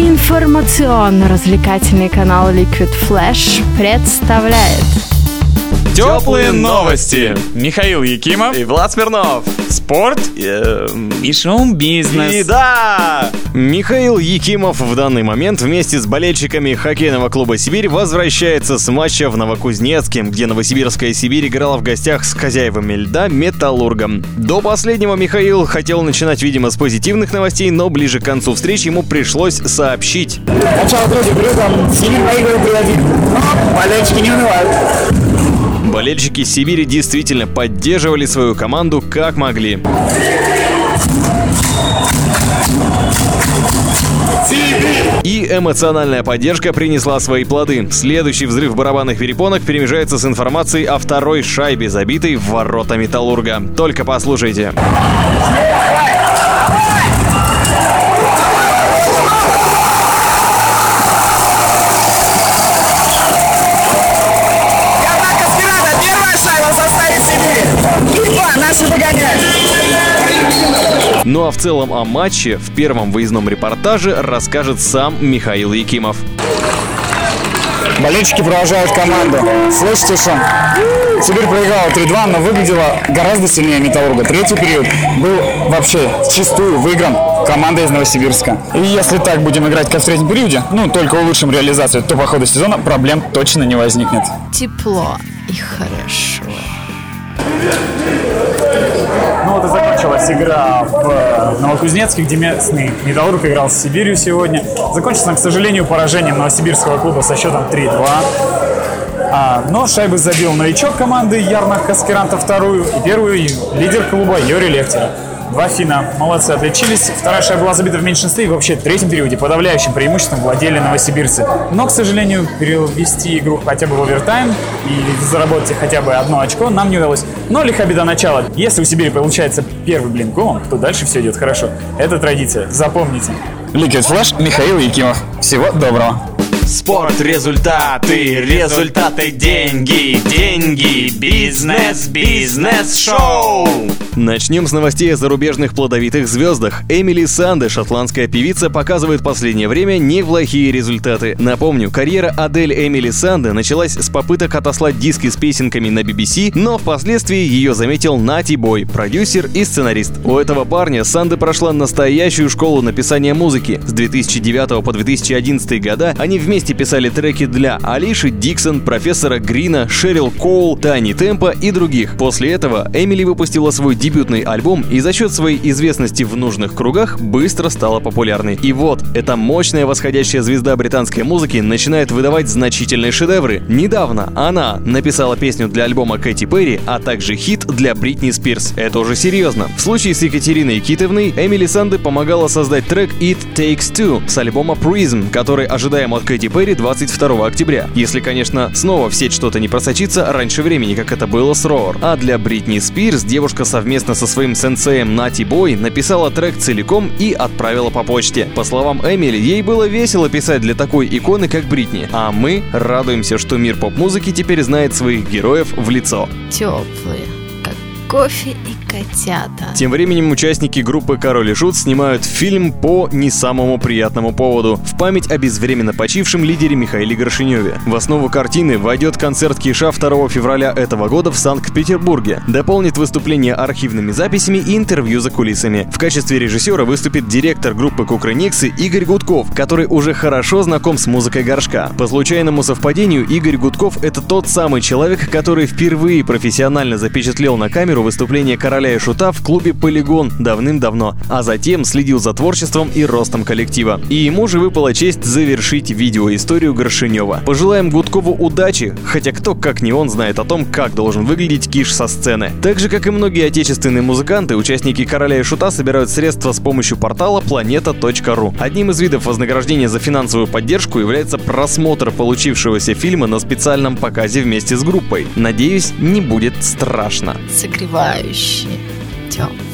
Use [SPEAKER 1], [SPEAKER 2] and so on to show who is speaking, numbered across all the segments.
[SPEAKER 1] Информационно-развлекательный канал Liquid Flash представляет
[SPEAKER 2] Теплые новости. Михаил Якимов.
[SPEAKER 3] И Влад Смирнов.
[SPEAKER 2] Спорт.
[SPEAKER 3] Эм,
[SPEAKER 2] И шоу-бизнес.
[SPEAKER 3] И да! Михаил Якимов в данный момент вместе с болельщиками хоккейного клуба «Сибирь» возвращается с матча в Новокузнецке, где Новосибирская Сибирь играла в гостях с хозяевами льда «Металлургом». До последнего Михаил хотел начинать, видимо, с позитивных новостей, но ближе к концу встречи ему пришлось сообщить.
[SPEAKER 4] Начало третьего периода Сибирь проигрывает 3-1. Но болельщики не унывают.
[SPEAKER 3] Болельщики Сибири действительно поддерживали свою команду как могли. И эмоциональная поддержка принесла свои плоды. Следующий взрыв барабанных перепонок перемежается с информацией о второй шайбе, забитой в ворота Металлурга. Только послушайте.
[SPEAKER 4] Наши догоняют.
[SPEAKER 3] Ну а в целом о матче в первом выездном репортаже расскажет сам Михаил Якимов.
[SPEAKER 4] Болельщики провожают команду. Слышите шум? Сибирь проиграла 3-2, но выглядела гораздо сильнее Металлурга. Третий период был вообще чистую выигран командой из Новосибирска. И если так будем играть, как в третьем периоде, ну, только улучшим реализацию, то по ходу сезона проблем точно не возникнет.
[SPEAKER 1] тепло и хорошо.
[SPEAKER 5] Закончилась игра в э, Новокузнецке, где местный Металлург играл с Сибирью сегодня. Закончилась она, к сожалению, поражением новосибирского клуба со счетом 3-2. А, но шайбы забил новичок команды Ярмак Аспиранта вторую и первую лидер клуба Юрий Лехтер. Два финна. Молодцы, отличились. Вторая шайба была забита в меньшинстве и вообще в третьем периоде подавляющим преимуществом владели новосибирцы. Но, к сожалению, перевести игру хотя бы в овертайм и заработать хотя бы одно очко нам не удалось. Но лиха беда начала. Если у Сибири получается первый блин голом, то дальше все идет хорошо. Это традиция. Запомните.
[SPEAKER 4] Liquid Flash, Михаил Якимов. Всего доброго.
[SPEAKER 2] Спорт, результаты, результаты, деньги, деньги, бизнес, бизнес, шоу.
[SPEAKER 3] Начнем с новостей о зарубежных плодовитых звездах. Эмили Санде, шотландская певица, показывает последнее время неплохие результаты. Напомню, карьера Адель Эмили Санде началась с попыток отослать диски с песенками на BBC, но впоследствии ее заметил Нати Бой, продюсер и сценарист. У этого парня Санде прошла настоящую школу написания музыки. С 2009 по 2011 года они вместе писали треки для Алиши Диксон, профессора Грина, Шерил Коул, Тани Темпа и других. После этого Эмили выпустила свой дебютный альбом и за счет своей известности в нужных кругах быстро стала популярной. И вот, эта мощная восходящая звезда британской музыки начинает выдавать значительные шедевры. Недавно она написала песню для альбома Кэти Перри, а также хит для Бритни Спирс. Это уже серьезно. В случае с Екатериной Китовной Эмили Санде помогала создать трек It Takes Two с альбома Prism, который ожидаем от Кэти Перри 22 октября. Если, конечно, снова в сеть что-то не просочится раньше времени, как это было с Roar. А для Бритни Спирс девушка совместно со своим сенсеем Нати Бой написала трек целиком и отправила по почте. По словам Эмили, ей было весело писать для такой иконы, как Бритни. А мы радуемся, что мир поп-музыки теперь знает своих героев в лицо.
[SPEAKER 1] Теплые, кофе и котята.
[SPEAKER 3] Тем временем участники группы «Король и Шут» снимают фильм по не самому приятному поводу. В память о безвременно почившем лидере Михаиле Горшиневе. В основу картины войдет концерт Киша 2 февраля этого года в Санкт-Петербурге. Дополнит выступление архивными записями и интервью за кулисами. В качестве режиссера выступит директор группы Кукрыниксы Игорь Гудков, который уже хорошо знаком с музыкой горшка. По случайному совпадению, Игорь Гудков — это тот самый человек, который впервые профессионально запечатлел на камеру выступление короля и шута в клубе «Полигон» давным-давно, а затем следил за творчеством и ростом коллектива. И ему же выпала честь завершить видеоисторию Горшинева. Пожелаем Гудкову удачи, хотя кто как не он знает о том, как должен выглядеть Киш со сцены. Так же, как и многие отечественные музыканты, участники «Короля и шута» собирают средства с помощью портала planeta.ru. Одним из видов вознаграждения за финансовую поддержку является просмотр получившегося фильма на специальном показе вместе с группой. Надеюсь, не будет страшно.
[SPEAKER 1] Согревающие, теплые.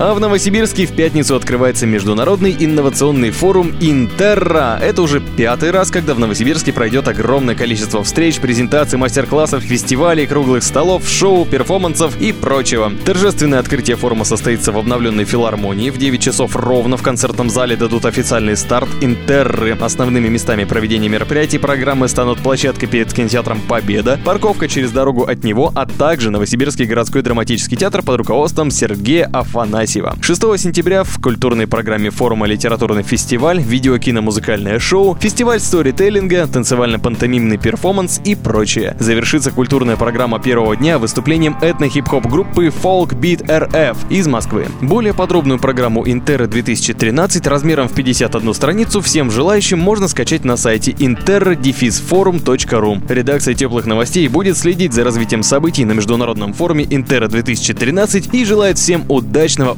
[SPEAKER 3] А в Новосибирске в пятницу открывается международный инновационный форум Интерра. Это уже пятый раз, когда в Новосибирске пройдет огромное количество встреч, презентаций, мастер-классов, фестивалей, круглых столов, шоу, перформансов и прочего. Торжественное открытие форума состоится в обновленной филармонии. В 9 часов ровно в концертном зале дадут официальный старт Интерры. Основными местами проведения мероприятий программы станут площадка перед кинотеатром «Победа», парковка через дорогу от него, а также Новосибирский городской драматический театр под руководством Сергея Афанасьева. 6 сентября в культурной программе форума «Литературный фестиваль», видеокино-музыкальное шоу, фестиваль сторителлинга, танцевально-пантомимный перформанс и прочее. Завершится культурная программа первого дня выступлением этно-хип-хоп группы Folk Beat RF из Москвы. Более подробную программу Интеры 2013 размером в 51 страницу всем желающим можно скачать на сайте interra-forum.ru. Редакция теплых новостей будет следить за развитием событий на международном форуме Интера 2013 и желает всем удачного